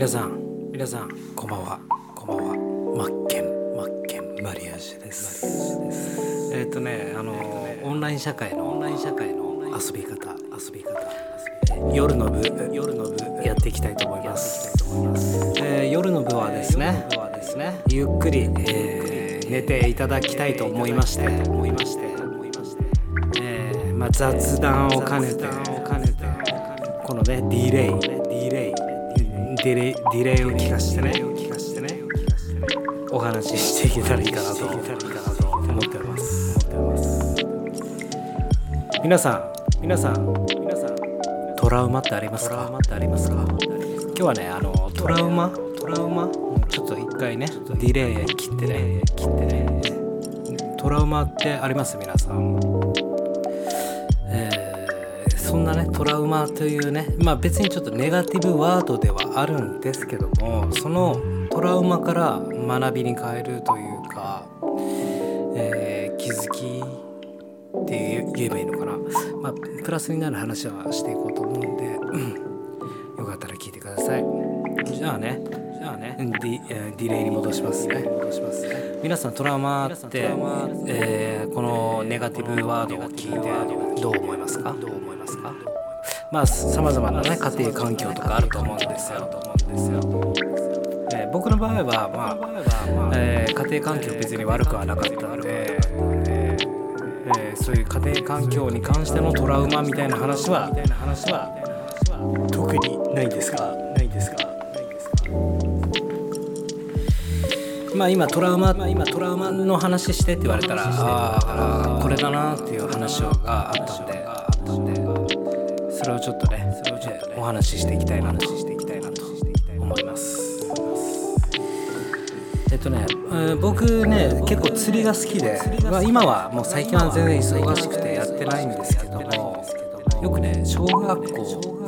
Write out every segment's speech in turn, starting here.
皆さん皆さんこんばんは。こんばんは。マッケンマッケンマリアージュです。えっ、とねあのオンライン社会のオンライン社会の遊び方遊び方。夜の部夜の部。やっていきたいと思います。えー夜の部はですねゆっくり、えー寝ていただきたいと思いまして。思いまして。えーまあ、雑談を兼ねてこのねディレイディレイディレイディレイを聞かしてね。お話ししていけたらいいかなと思っております。皆さん皆さん皆さんトラウマってありますか？今日はねあのトラウマ？トラウマ？ちょっと一回ねディレイ切ってね。切ってね。トラウマってあります？皆さん。えーそんなねトラウマというねまあ別にちょっとネガティブワードではあるんですけどもそのトラウマから学びに変えるというか、えー気づきって言えばいいのかな、まあ、プラスになる話はしていこうと思うんで、うんよかったら聞いてください。じゃあねじゃあね。ディえーディレイに戻しますね。戻しますね。皆さんトラウマって、えーこのネガティブワードを聞いてどう思いますか？どう思いまあさまざまなね家庭環境とかあると思うんですよ。えー僕の場合はまあ、えー家庭環境別に悪くはなかったので、えーえーそういう家庭環境に関してのトラウマみたいな話は特にないですか？ないですか？まあ今トラウマ、まあ、今トラウマの話してって言われたらああこれだなっていう話があったんでれをちょっとねそれをちょっとねお話ししていきたいなとしていきたいなと思います。えっとね、えー僕ね結構釣りが好きで、まあ、今はもう最近は全然忙しくてやってないんですけどもよくね小学校、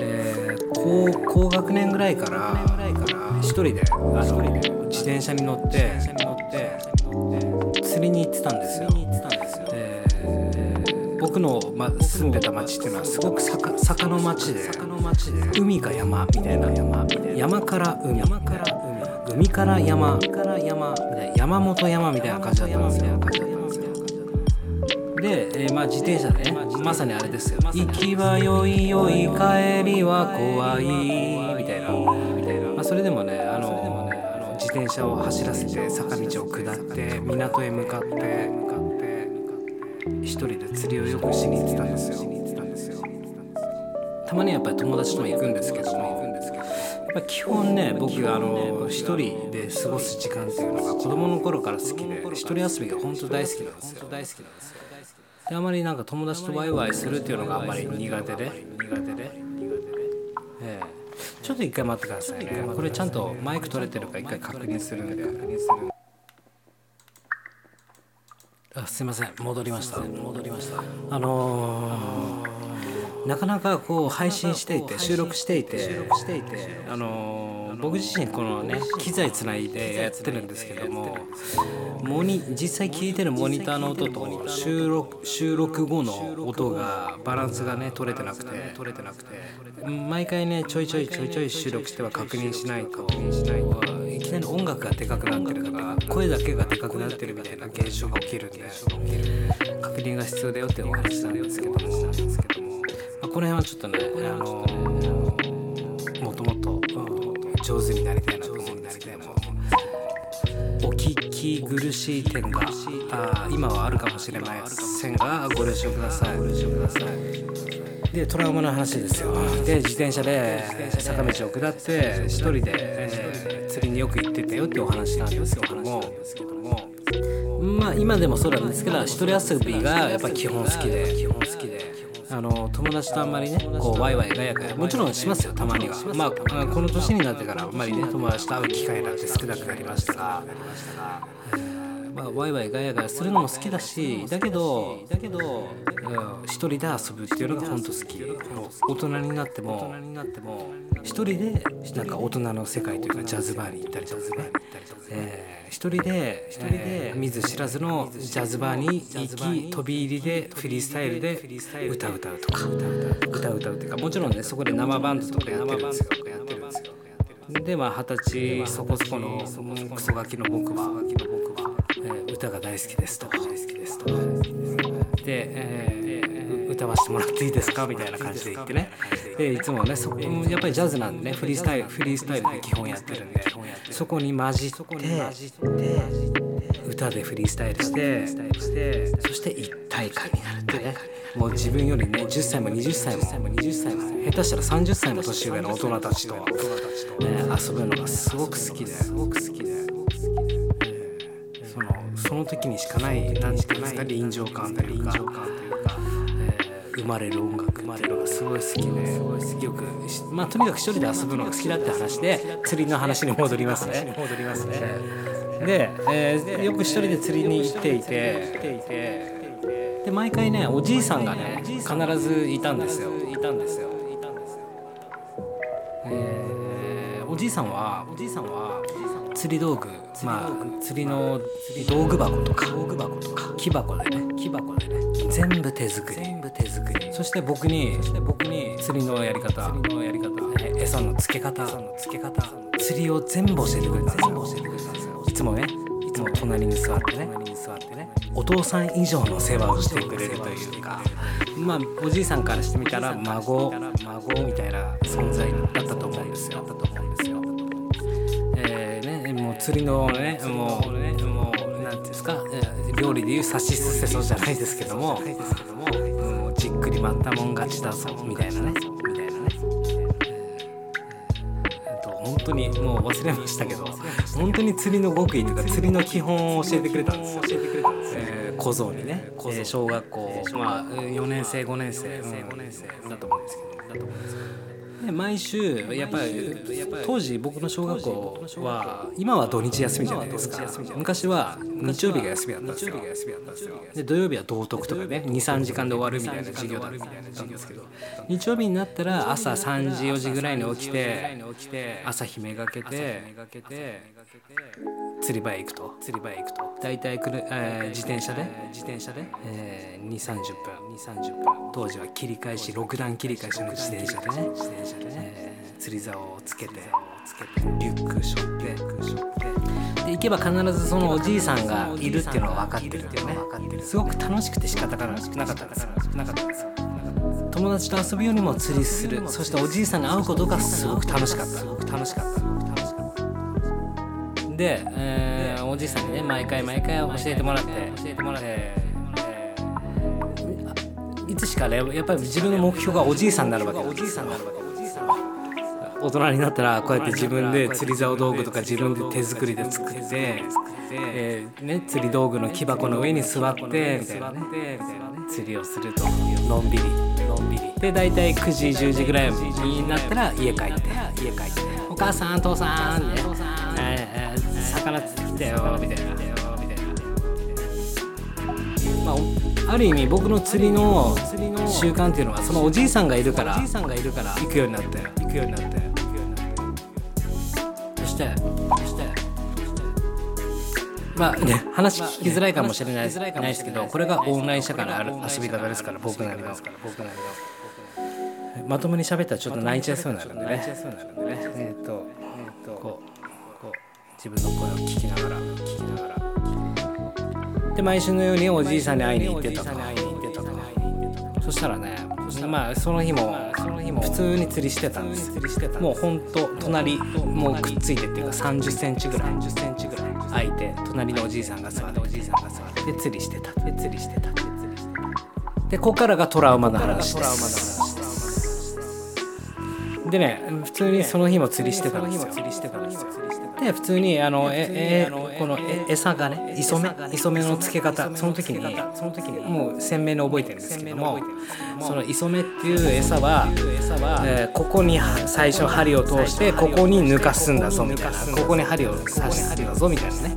えー高高学年ぐらいから一人であの自転車に乗っての、ま、住んでた町っていうのはすごく坂坂の町で海か山みたいな山山から海山から海海から山から山みたいな山本山みたいな感じだったんですよ。で、えーまあ、自転車でねまさにあれですよ「行きはよいよい帰りは怖い」みたいな、まあ、それでもねあのあの自転車を走らせて坂道を下って港へ向かって一人で釣りをよくしに行ってたんですよ。たまにはやっぱり友達とも行くんですけどもやっ基本ね僕あの一人で過ごす時間っていうのが子供の頃から好きで一人遊びが本当大好きなんですよ。大好きなんですよであまりなんか友達とワイワイするっていうのがあんまり苦手で苦手で、ええ。ちょっと一回待ってくださいね。これちゃんとマイク取れてるか一回確認するんで。あすいません。戻りました。戻りました。あのーなかなかこう配信していて収録していてあのー僕自身このね機材つないでやってるんですけどもモニ実際聞いてるモニターの音と収録収録後の音がバランスがね取れてなくて取れてなくて毎回ねちょいちょいちょいちょい収録しては確認しないといきなり音楽がでかくなってるとか声だけがでかくなってるみたいな現象が起きるんで確認が必要だよ。っていうお話なんですけども、まあ、この辺はちょっとねあのもともと上手になりたいなと思うんですけどもお聞き苦しい点が今はあるかもしれませんがご了承ください。ご了承くださいでトラウマの話ですよ。で自転車で坂道を下って一人で、え釣りによく行ってたよってお話なんですけども。まあ今でもそうなんですけど一人遊びがやっぱ基本好きで。基本好きであの友達とあんまりねこうワイワイガヤガヤもちろんしますよたまには。まあこの年になってからあんまりね友達と会う機会なんて少なくなりましたが、まあ、ワイワイガヤガヤするのも好きだしだけどだけど、うん、一人で遊ぶっていうのが本当好き。大人になっても一人でなんか大人の世界というかジャズバーに行ったりとか。ね、えー一人で一人で見ず知らずのジャズバーに行き飛び入りでフリースタイルで歌歌うとか。歌歌うっていうかもちろんねそこで生バンドとかやってるんですよ。でまあ二十歳そこそこのクソガキの僕は、歌が大好きですと。で、えー歌わせてもらっていいですかみたいな感じで言ってね。でい。つもねそこやっぱりジャズなんでねフリースタイルフリースタイルで基本やってるんでそこに混じって歌でフリースタイルしてそして一体感になるってね。もう自分よりね10歳も20歳も20歳も下手したら30歳も年上の大人たちと、ね、遊ぶのがすごく好きですごく好きで。その時にしかない何て言うんですか臨場感というか、えー生まれる音楽っていうのがすごい好きでよくまあとにかく一人で遊ぶのが好きだって話で釣りの話に戻りますね。戻りますね。で、えーよく一人で釣りに行っていてで毎回ねおじいさんがね必ずいたんですよ。いたんですよ。えーおじいさんはおじいさんは釣り道具まあ釣りの道具箱とか道具箱とか。木箱でね。木箱でね。全部手作り。全部手作り。そして僕にそして僕に。釣りのやり方。釣りのやり方。え餌の付け方。餌の付け方。釣りを全部教えてくれたんですよ。いつもねいつも。隣に座ってね隣に座ってね。お父さん以上の世話をしてくれるというか。まあおじいさんからしてみたら孫孫みたいな存在だったと思うんですよ釣りのねもうねもうなんていうんですか料理でいうさしすせそじゃないですけどももうじっくり待ったもん勝ちだぞみたいなねみたいなねえーと本当にもう忘れましたけど本当に釣りの極意というか釣りの基本を教えてくれたんですよ。えー小僧にね、えー小学校、まあ、4年生5年生、5年生だと思うんですけどだと思うんですけど毎週やっぱり当時僕の小学校は今は土日休みじゃないですか。昔は日曜日が休みだったんですよ。で土曜日は道徳とかね23時間で終わるみたいな授業だったんですけど。日曜日になったら朝3時4時ぐらいに起きて朝日めがけて釣り場へ行くと。釣り場へ行くと。大体くる、えー自転車で？自転車で、えー、2 3 0分。2 3 0分。当時は切り返し6段切り返しの自転車でね。自転車でね、えー釣り竿をつけてリュック背負って。で行けば必ずそのおじいさんがいるっていうのは分かってるんでねすごく楽しくて仕方がなかった。んです。よなかったんです。よ友達と遊ぶよりも釣りする。そしておじいさんに会うことがすごく楽しかった。楽しかった楽しかったで、えーおじいさんにね毎回毎回教えてもらって教えてもらって、えーいつしかねやっぱり自分の目標がおじいさんになるわけおじいさんになるわけ大人になったらこうやって自分で釣り竿道具とか自分で手作りで作って、えーね、釣り道具の木箱の上に座ってみたいなね釣りをするとのんびりのんびり。で大体9時10時ぐらいになったら家帰って。家帰って「お母さん父さん」ね魚釣ってきたよ」みたいな。まあお、ある意味僕の釣りの習慣っていうのはそのおじいさんがいるから行くようになって行くようになってそして。そして。まあね話聞きづらいかもしれないないですけどこれがオンライン社会のある遊び方ですから僕なりの。まともに喋ったらちょっと泣いちゃいそうになるんでね。えっとこう自分の声を聞きながら聞きながら。で毎週のようにおじいさんに会いに行ってたと。そしたらねまあその日も普通に釣りしてたんです。もうほんと隣もうくっついてっていうか3 0センチぐらい空いて隣のおじいさんが座っておじいさんが座って。で釣りしてたで釣りしてたでここからがトラウマの話です。でね普通にその日も釣りしてたんですよで普通にあのええこのえ餌がね磯目磯目の付け方その時にその時に。もう鮮明に覚えてるんですけどもその磯目っていう餌は、えーここには最初針を通してここに抜かすんだぞみたいな。ここに針を刺すんだぞみたいなね。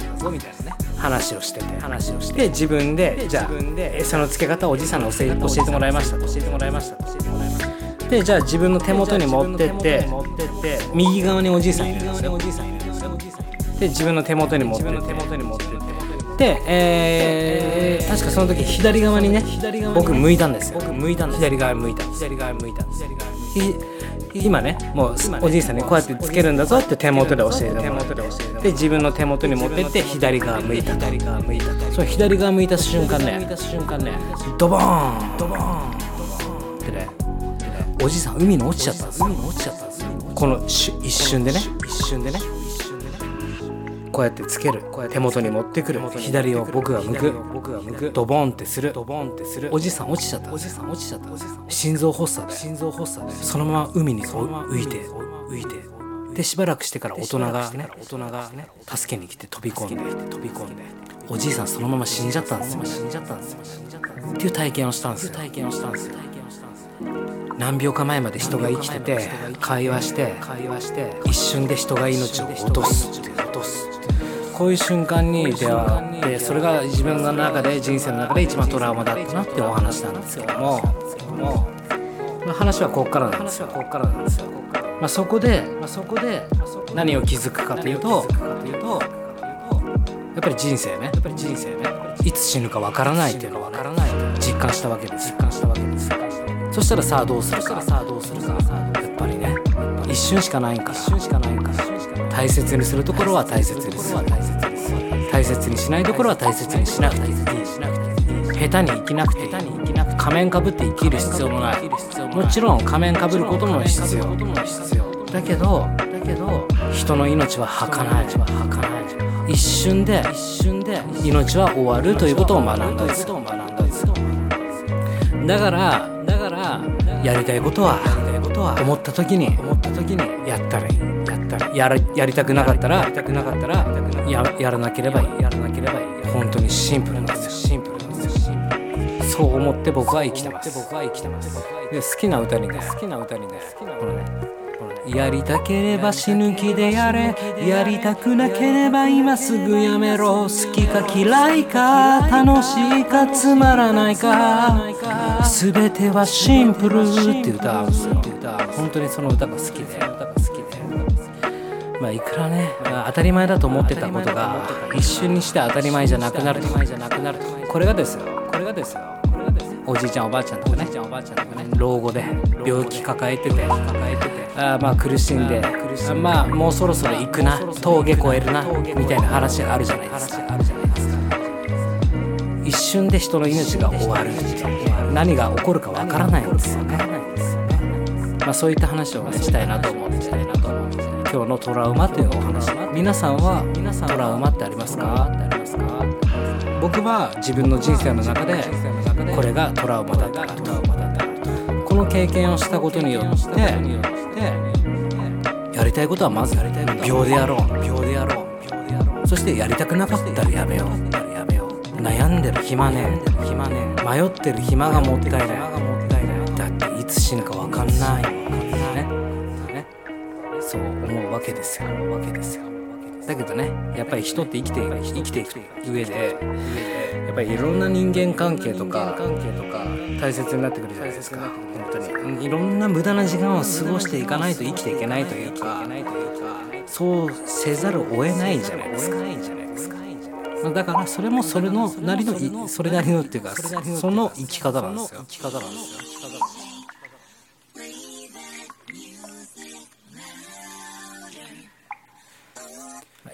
話をしてて。話をして。自分でじゃあ餌の付け方をおじさんに教え教えてもらいました教えてもらいました。教えてもらいました。でじゃあ自分の手元に持ってって右側におじいさんいるんですよで自分の手元に持ってって。で、えー、確かその時左側にね僕向いたんですよ。僕向いたんです左側に向いた左側に向いたひ今ねもうおじいさんにこうやってつけるんだぞって手元で教えてもらって。で自分の手元に持ってって左側向いた左側向いたその左側向いた瞬間ねドボーンドボーンってねおじいさん海に落ちちゃったんです海に落ちちゃったんですこの一瞬でね。一瞬でねこうやってつける。手元に持ってくる。左を僕が向く。僕が向く。ドボンってする。ドボンってする。おじさん落ちちゃった。おじさん落ちちゃった。心臓発作で。心臓発作で。そのまま海に浮いて浮いて。でしばらくしてから大人がね。大人が。ね助けに来て飛び込んで。飛び込んで。おじいさんそのまま死んじゃったんですよ。死んじゃったんですよ。っていう体験をしたんですよ。体験をしたんですよ。何秒か前まで人が生きてて会話して一瞬で人が命を落とす落とすこういう瞬間に出会ってそれが自分の中で人生の中で一番トラウマだったなってお話なんですけども。まあ、話はここからなんですよ。ここからなんですよ、まあ、そこで、まあ、そこで何を気づくかというとやっぱり人生ね。やっぱり人生ねいつ死ぬかわからないっていうのを実感したわけです実感したわけですそしたらさあどうするか。さあどうするか。やっぱりね一瞬しかないんから。一瞬しかないんから。大切にするところは大切にする。大切にしないところは大切にしなくてい。い下手に生きなくていい。仮面かぶって生きる必要もない。もちろん仮面かぶることも必要。だけどだけど人の命は儚い。一瞬で一瞬で命は終わるということを学んだ。んですだからだからやりたいことは思った時に思った時にやったらいいやらやりたくなかったらやりたくなかったらややらなければいい。やらなければいい。本当にシンプルなんですよ。シンプルなんですよ。そう思って僕は生きてます。僕は生きてます。で好きな歌にね。好きな歌にね。このね。やりたければ死ぬ気でやれ。やりたくなければ今すぐやめろ。好きか嫌いか楽しいかつまらないか。全てはシンプルって歌うんですよ。本当にその歌が好きでまあ、いくらね、まあ、当たり前だと思ってたことが一瞬にして当たり前じゃなくなる。これがですよ。これがですよ。おじいちゃんおばあちゃんとかね。老後で病気抱えてて。あまあ苦しんで。まあもうそろそろ行くな。峠越えるな。みたいな話があるじゃないですか。一瞬で人の命が終わる。何が起こるかわからないんですよね。まあそういった話をねしたいなと思ってしたいなと思って。今日のトラウマというお話。皆さんはトラウマってありますか？僕は自分の人生の中でこれがトラウマだった。とこの経験をしたことによってやりたいことはまず秒でやろう。秒でやろう。そしてやりたくなかったらやめよう。悩んでる暇ね迷ってる暇がもったいない。けですよ。わけですよ。だけどねやっぱり人って生きて生きていく上でやっぱりいろんな人間関係とか関係とか大切になってくるじゃないですか。本当に。いろんな無駄な時間を過ごしていかないと生きていけないというかそうせざるを得ないじゃないですか。だからそれもそれのなりのそれなりのっていうかその生き方なんですよ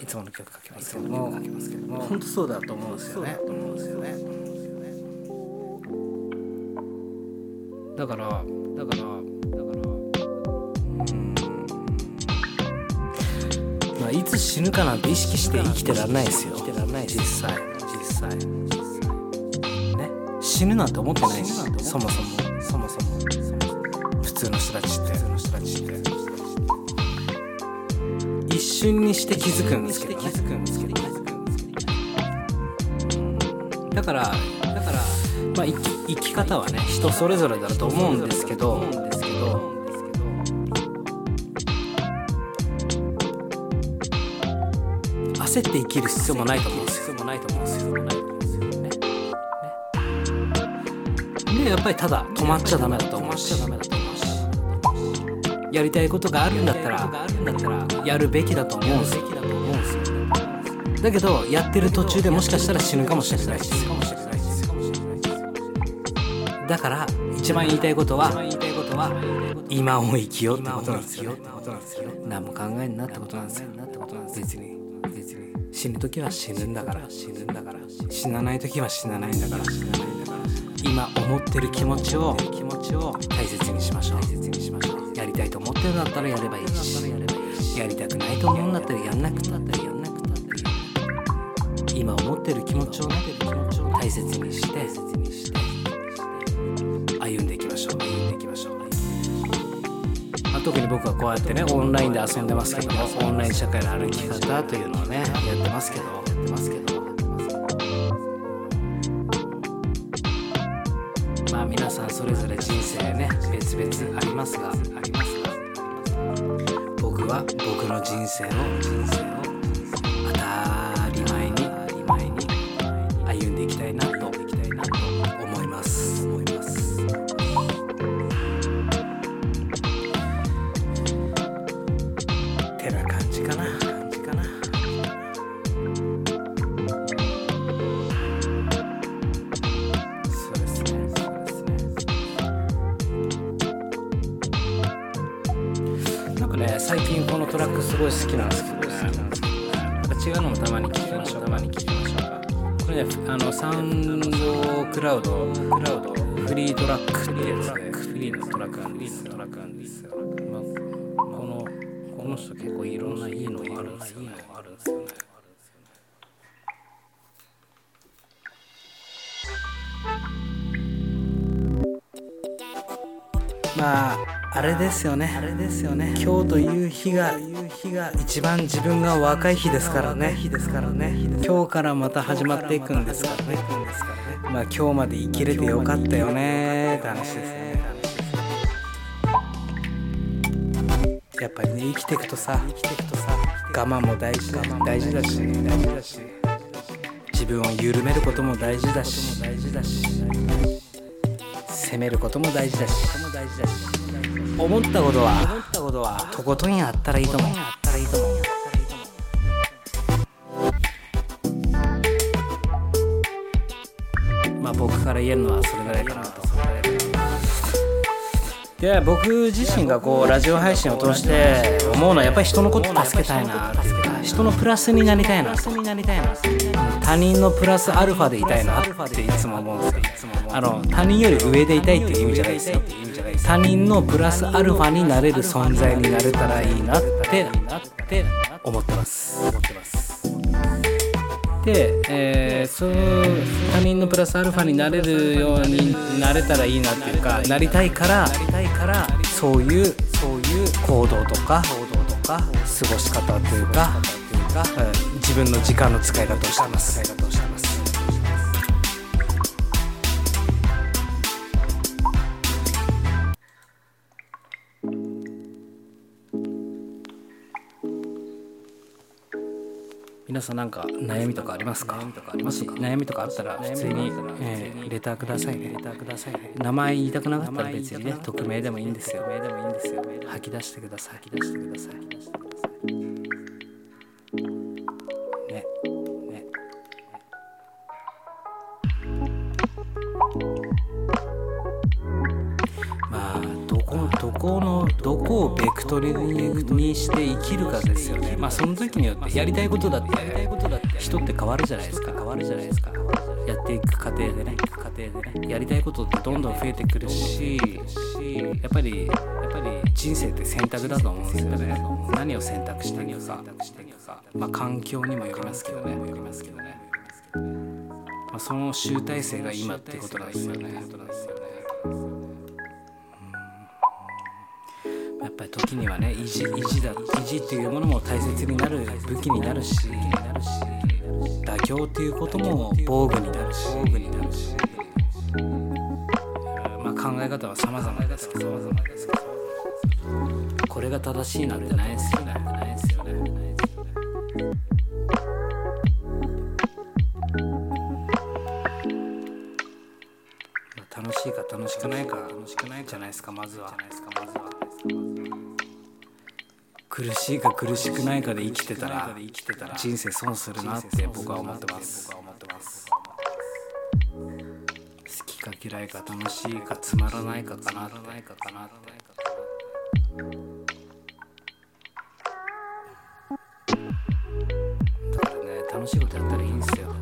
いつもの曲かけますけども。本当そうだと思うんですよね。だからだからだからうん。まあいつ死ぬかなんて意識して生きてらんないですよ。実際。実際。ね。死ぬなんて思ってないし。そもそも。そもそも。普通の人たちって瞬にして気づくんですけど、ね、だからだからまあ生き生き方はね人それぞれだと思うんですけど焦って生きる必要もないと思うんですよ。もないと思うんですよ。ね。ねでやっぱりただ止まっちゃダメだと思うし。やりたいことがあるんだったらやるべきだと思うんですよ。だけどやってる途中でもしかしたら死ぬかもしれないし。だから一番言いたいことは今を生きようってことなんですよ何も考えんなってことなんですよ。別に。死ぬ時は死ぬんだから。死なない時は死なないんだから。今思ってる気持ちを大切にしましょう。ってんだったらやればいいしやりたくないと思うんだったらやんなくたってやんなくたって。今思ってる気持ちを大切にして歩んでいきましょう歩んでいきましょう、特に僕はこうやってねオンラインで遊んでますけどもオンライン社会の歩き方というのをねやってますけど。やってますけどまあ皆さんそれぞれ人生ね別々ありますがあります僕の人生を人生。ね最近このトラックすごい好きなんですけどね。違うのもたまに聞きましょうたまに聞きましょうこれねあのサウンドクラウドクラウドフリートラックっていうやつでフリーのトラックなんですよ。トラックなんですよ、まあ、このこの人結構いろんないいのがあるんですよね。まああれですよね。あれですよね。今日という日が日が一番自分が若い日ですからね。日ですからね。今日からまた始まっていくんですからね。まあ今日まで生きれてよかったよね。って話ですね。やっぱりね生きていくとさ生きていくとさ我慢も大事だ大事だし大事だし自分を緩めることも大事だし。大事だし責めることも大事だし。思ったことは思ったことはとことんやったらいいと思う。まあ僕から言えるのはそれぐらいかなと。で僕自身がこうラジオ配信を通して思うのはやっぱり人のこと助けたいな。人のプラスになりたいな。他人のプラスアルファでいたいなっていつも思うんですよあの他人より上でいたいっていう意味じゃないですよ他人のプラスアルファになれる存在になれたらいいなって思ってますで、えー、その他人のプラスアルファになれるようになれたらいいなっていうかなりたいからそういうそういう行動とか行動とか過ごし方というか自分の時間の使い方をしてます。皆さんなんか悩みとかありますか？もし悩みとかあったら普通に、えー、レターくださいね。レターくださいね。名前言いたくなかったら別にね匿名でもいいんですよ。吐き出してください。吐き出してください。ねね。まあどこどこのどこをベクトルにして生きるかですよね。まあその時によってやりたいことだって人って変わるじゃないですか。変わるじゃないですか。やっていく過程でね。過程でねやりたいことってどんどん増えてくるしやっぱりやっぱり人生って選択だと思うんですよね。何を選択していくか。まあ環境にもよりますけどね。よりますけどね。まあその集大成が今ってことなんですよね時にはね意地意地だ意地っていうものも大切になる武器になるし妥協っていうことも防具になるし。防具になるしまあ考え方は様々ですけど。これが正しいなんてないですよね。ないですよね楽しいか楽しくないか楽しくないじゃないですかまずは。苦しいか苦しくないかで生きてたら人生損するなって僕は思ってます。好きか嫌いか楽しいかつまらないかかなって。だからね楽しいことやったらいいんですよ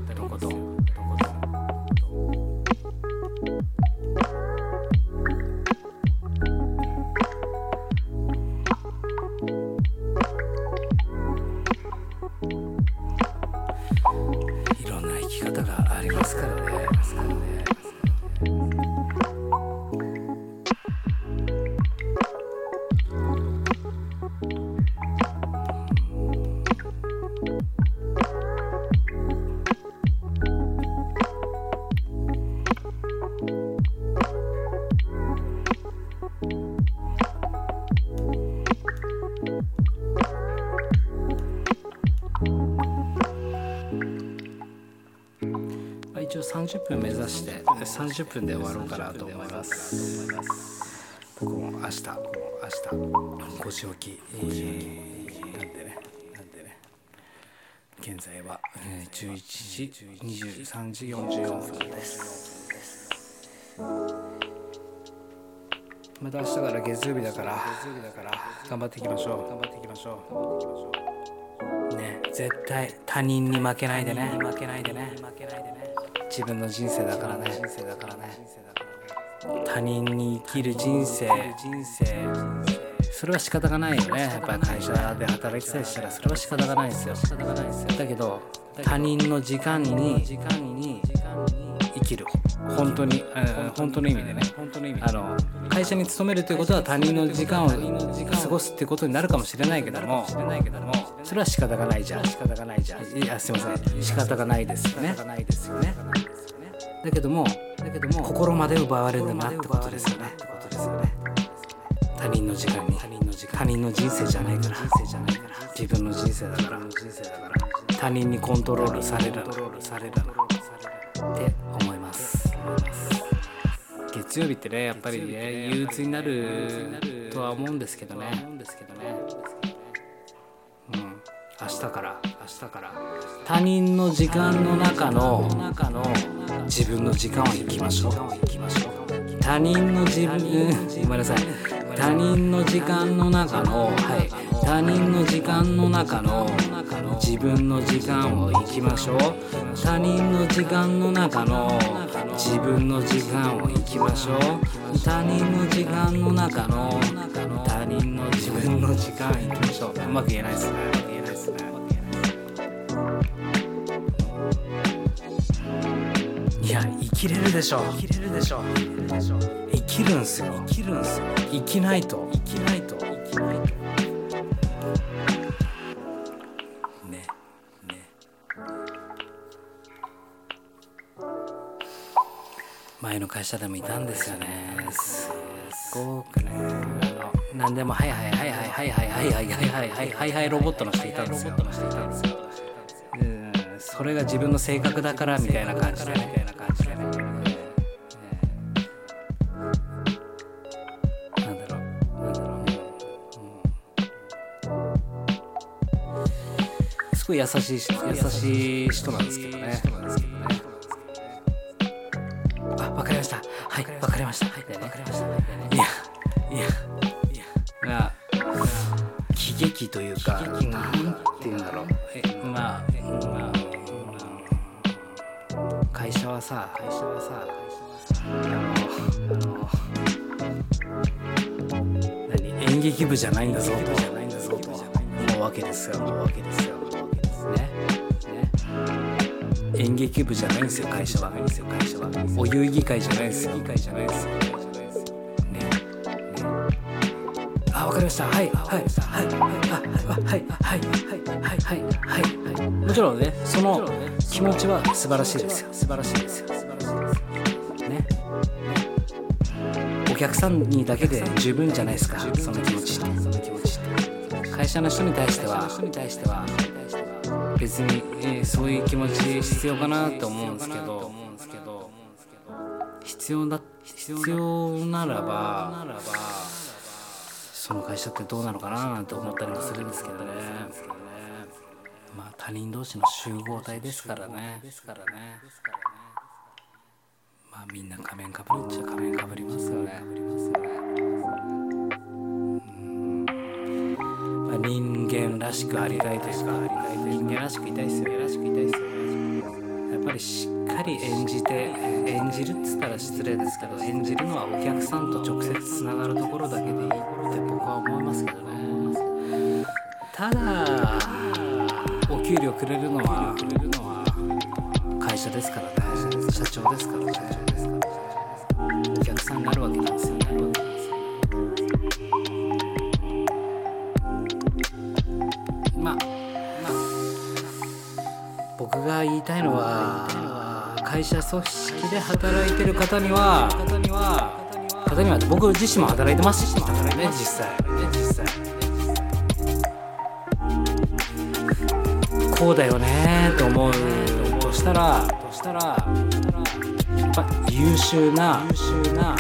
30分目指して30分で終わろうかなと思います。僕も明日、明日5時起き、えーなんでね、なんでね、現在はえー11時23時44分です。また明日から月曜日だから、月曜日だから頑張っていきましょう。頑張っていきましょう。ね、絶対他人に負けないでね。負けないでね。負けないでね。自分の人生だからね。人生だからね。他人に生きる人生。人生それは仕方がないよね。やっぱり会社で働いてたりしたらそれは仕方がないですよ。仕方がないですよだけど他人の時間に時間に生きる。本当に、本当の意味でね。あの会社に勤めるということは他人の時間を過ごすっていうことになるかもしれないけどもそれは仕方がないじゃん仕方がないじゃん。いやすいません。仕方がないですよね。だけどもだけども心まで奪われるなってことですよね。他人の時間に他人の人生じゃないから。自分の人生だから。他人にコントロールされるって思います。月曜日ってねやっぱりね憂鬱になるとは思うんですけどね。うん明日から。明日から。他人の時間の中の中の自分の時間を生きましょう。他人の自分ごめんなさい。他人の時間の中のはい。他人の時間の中の自分の時間を生きましょう。他人の時間の中の自分の時間を生きましょう。他人の時間の中の他人の自分の時間を生きましょう。うまく言えないですね。生きれるでしょ生きれるでしょ生きるんすよ。生きるんすよ生きないと。生きないと生きないとねね。前の会社でもいたんですよね。すごくね。何でもはいはいはいはいはいはいはいはいはいはいはいはいはいロボットの人いたんですよ。うん。それが自分の性格だからみたいな感じでね。ごい優しい優しい人なんですけどね。あわかりました。はいわかりました。はいわかりました。いやいやいや。が喜劇というかなんていうんだろう。えまあまあ会社はさ会社はさあのあの何？演劇部じゃないんだぞわけですよ。思うわけですよ演劇部じゃないんですよ会社は。会社はお遊戯会じゃない。ですよ会じゃない。ですよねねあわかりましたはい。はい。はい。はい。はい。はい。はい。はい。はい。はい。もちろんねその気持ちは素晴らしい。ですよ素晴らしい。ですよ素晴らしい。ですよねお客さんにだけで十分じゃない。ですかその気持ちってその気持ちって会社の人に対しては人に対しては別に、えーそういう気持ち必要かなと思うんですけど。必要だ必要ならばその会社ってどうなのかななんて思ったりもするんですけどね。まあ他人同士の集合体ですからね。まあみんな仮面かぶるっちゃ仮面かぶりますよね。人間らしくありたいというか？人間らしくいたいですよ。ねらしくいたいですよ。やっぱりしっかり演じて演じるっつったら失礼ですけど演じるのはお客さんと直接つながるところだけでいいって僕は思いますけどね。ただお給料くれるのは会社ですからね。社長ですからね。お客さんになるわけなんですよね。言いたいのは会社組織で働いてる方には方には僕自身も働いてますしね実際。実際。こうだよねと思う。としたらとしたらやっぱ優秀な優秀な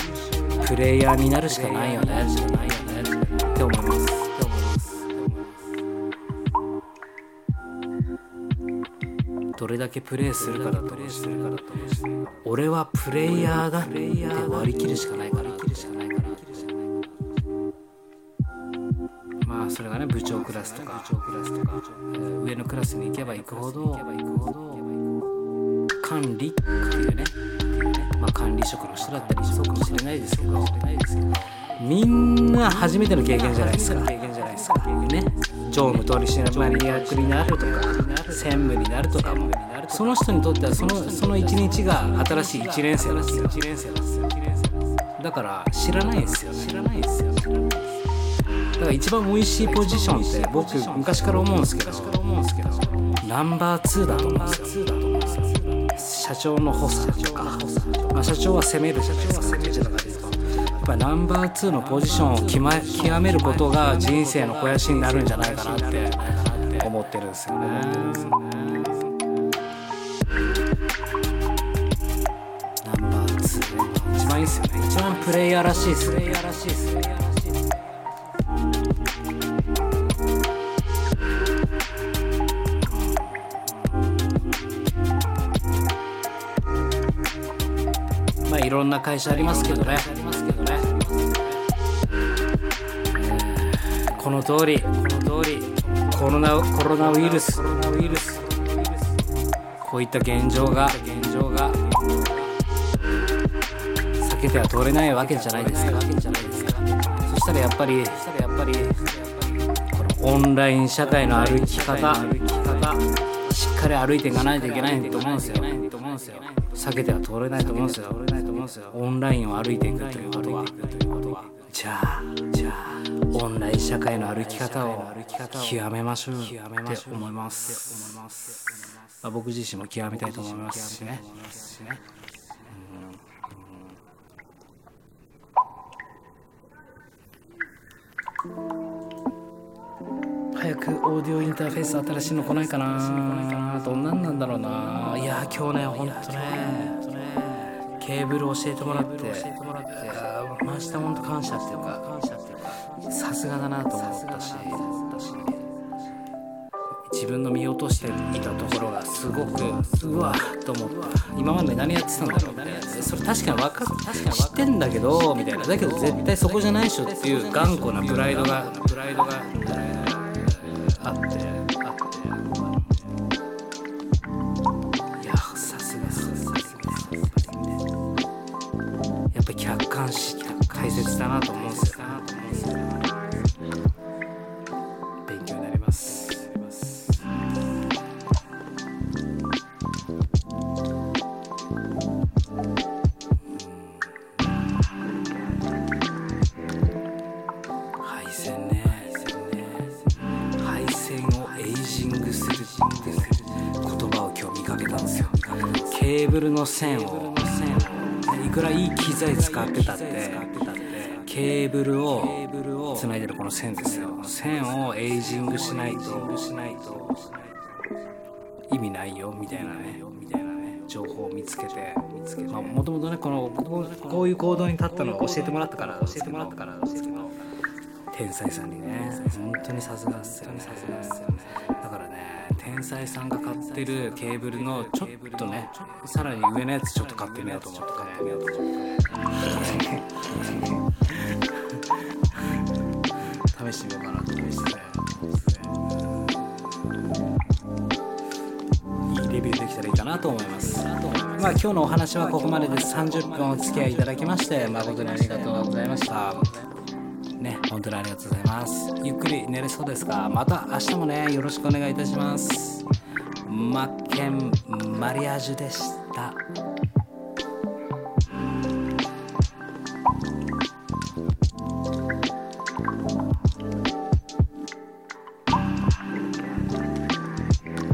プレイヤーになるしかないよね。って思いますだけプレイするかだと俺はプレイヤーだって割り切るしかないから。まあそれがね部長クラスとか上のクラスに行けば行くほど管理っていうねまあ管理職の人だったりそうかもしれないですけどみんな初めての経験じゃないですか経験じゃないですか。ね。常務取締役になるとか専務になるとかも。その人にとってはそのその一日が新しい1年生なんですよ1年生だから知らないんですよ知らないんですよだから一番美味しいポジションって僕昔から思うんですけどナンバー2だと思うんですよ。社長の補佐とか、まあ、社長は攻めるじゃないですか。やっぱりナンバー2のポジションを極め極めることが人生の肥やしになるんじゃないかなって思ってるんですよね。2一番いいっすよね。一番プレイヤーらしいっすね。まあいろんな会社ありますけどね。この通りこの通りコロナコロナウイルス。こういった現状が現状ては通れないわけじゃないですか。そしたらやっぱりオンライン社会の歩き方しっかり歩いていかないといけないと思うんですよ。避けては通れないと思うんですよ。オンラインを歩いていくということは。じゃあじゃあオンライン社会の歩き方を極めましょうって思います。まあ、僕自身も極めたいと思いますしね。早くオーディオインターフェース新しいの来ないかな。どんなんなんだろうな。いや今日ねほんとね。ケーブル教えてもらって。マジでほんと感謝っていうかさすがだなと思ったし自分の見落としていたところがすごくうわっと思った今まで何やってたんだろうってそれ確かに分かっ知ってんだけどみたいな。だけど絶対そこじゃないでしょっていう頑固なプライドがプライドが、あってやっぱ客観視って大切だなと思う。ブルの線をいくらいい機材使ってたってケーブルをつないでるこの線ですよ。線をエイジングしないと意味ないよみたいなね情報を見つけて。もともとねこのこういう行動に立ったのを教えてもらったから教えてもらったからですけど。天才さんにね。本当にさすがっすよね天才さんが買ってるケーブルのちょっとねさらに上のやつちょっと買ってみようと思って買ってみようと思って試してみようかなと思っていいレビューできたらいいかなと思います。まあ今日のお話はここまでです。30分お付き合いいただきまして誠にありがとうございました。ね、本当にありがとうございます。ゆっくり寝れそうですが、また明日もね、よろしくお願いいたします。マッケンマリアージュでした。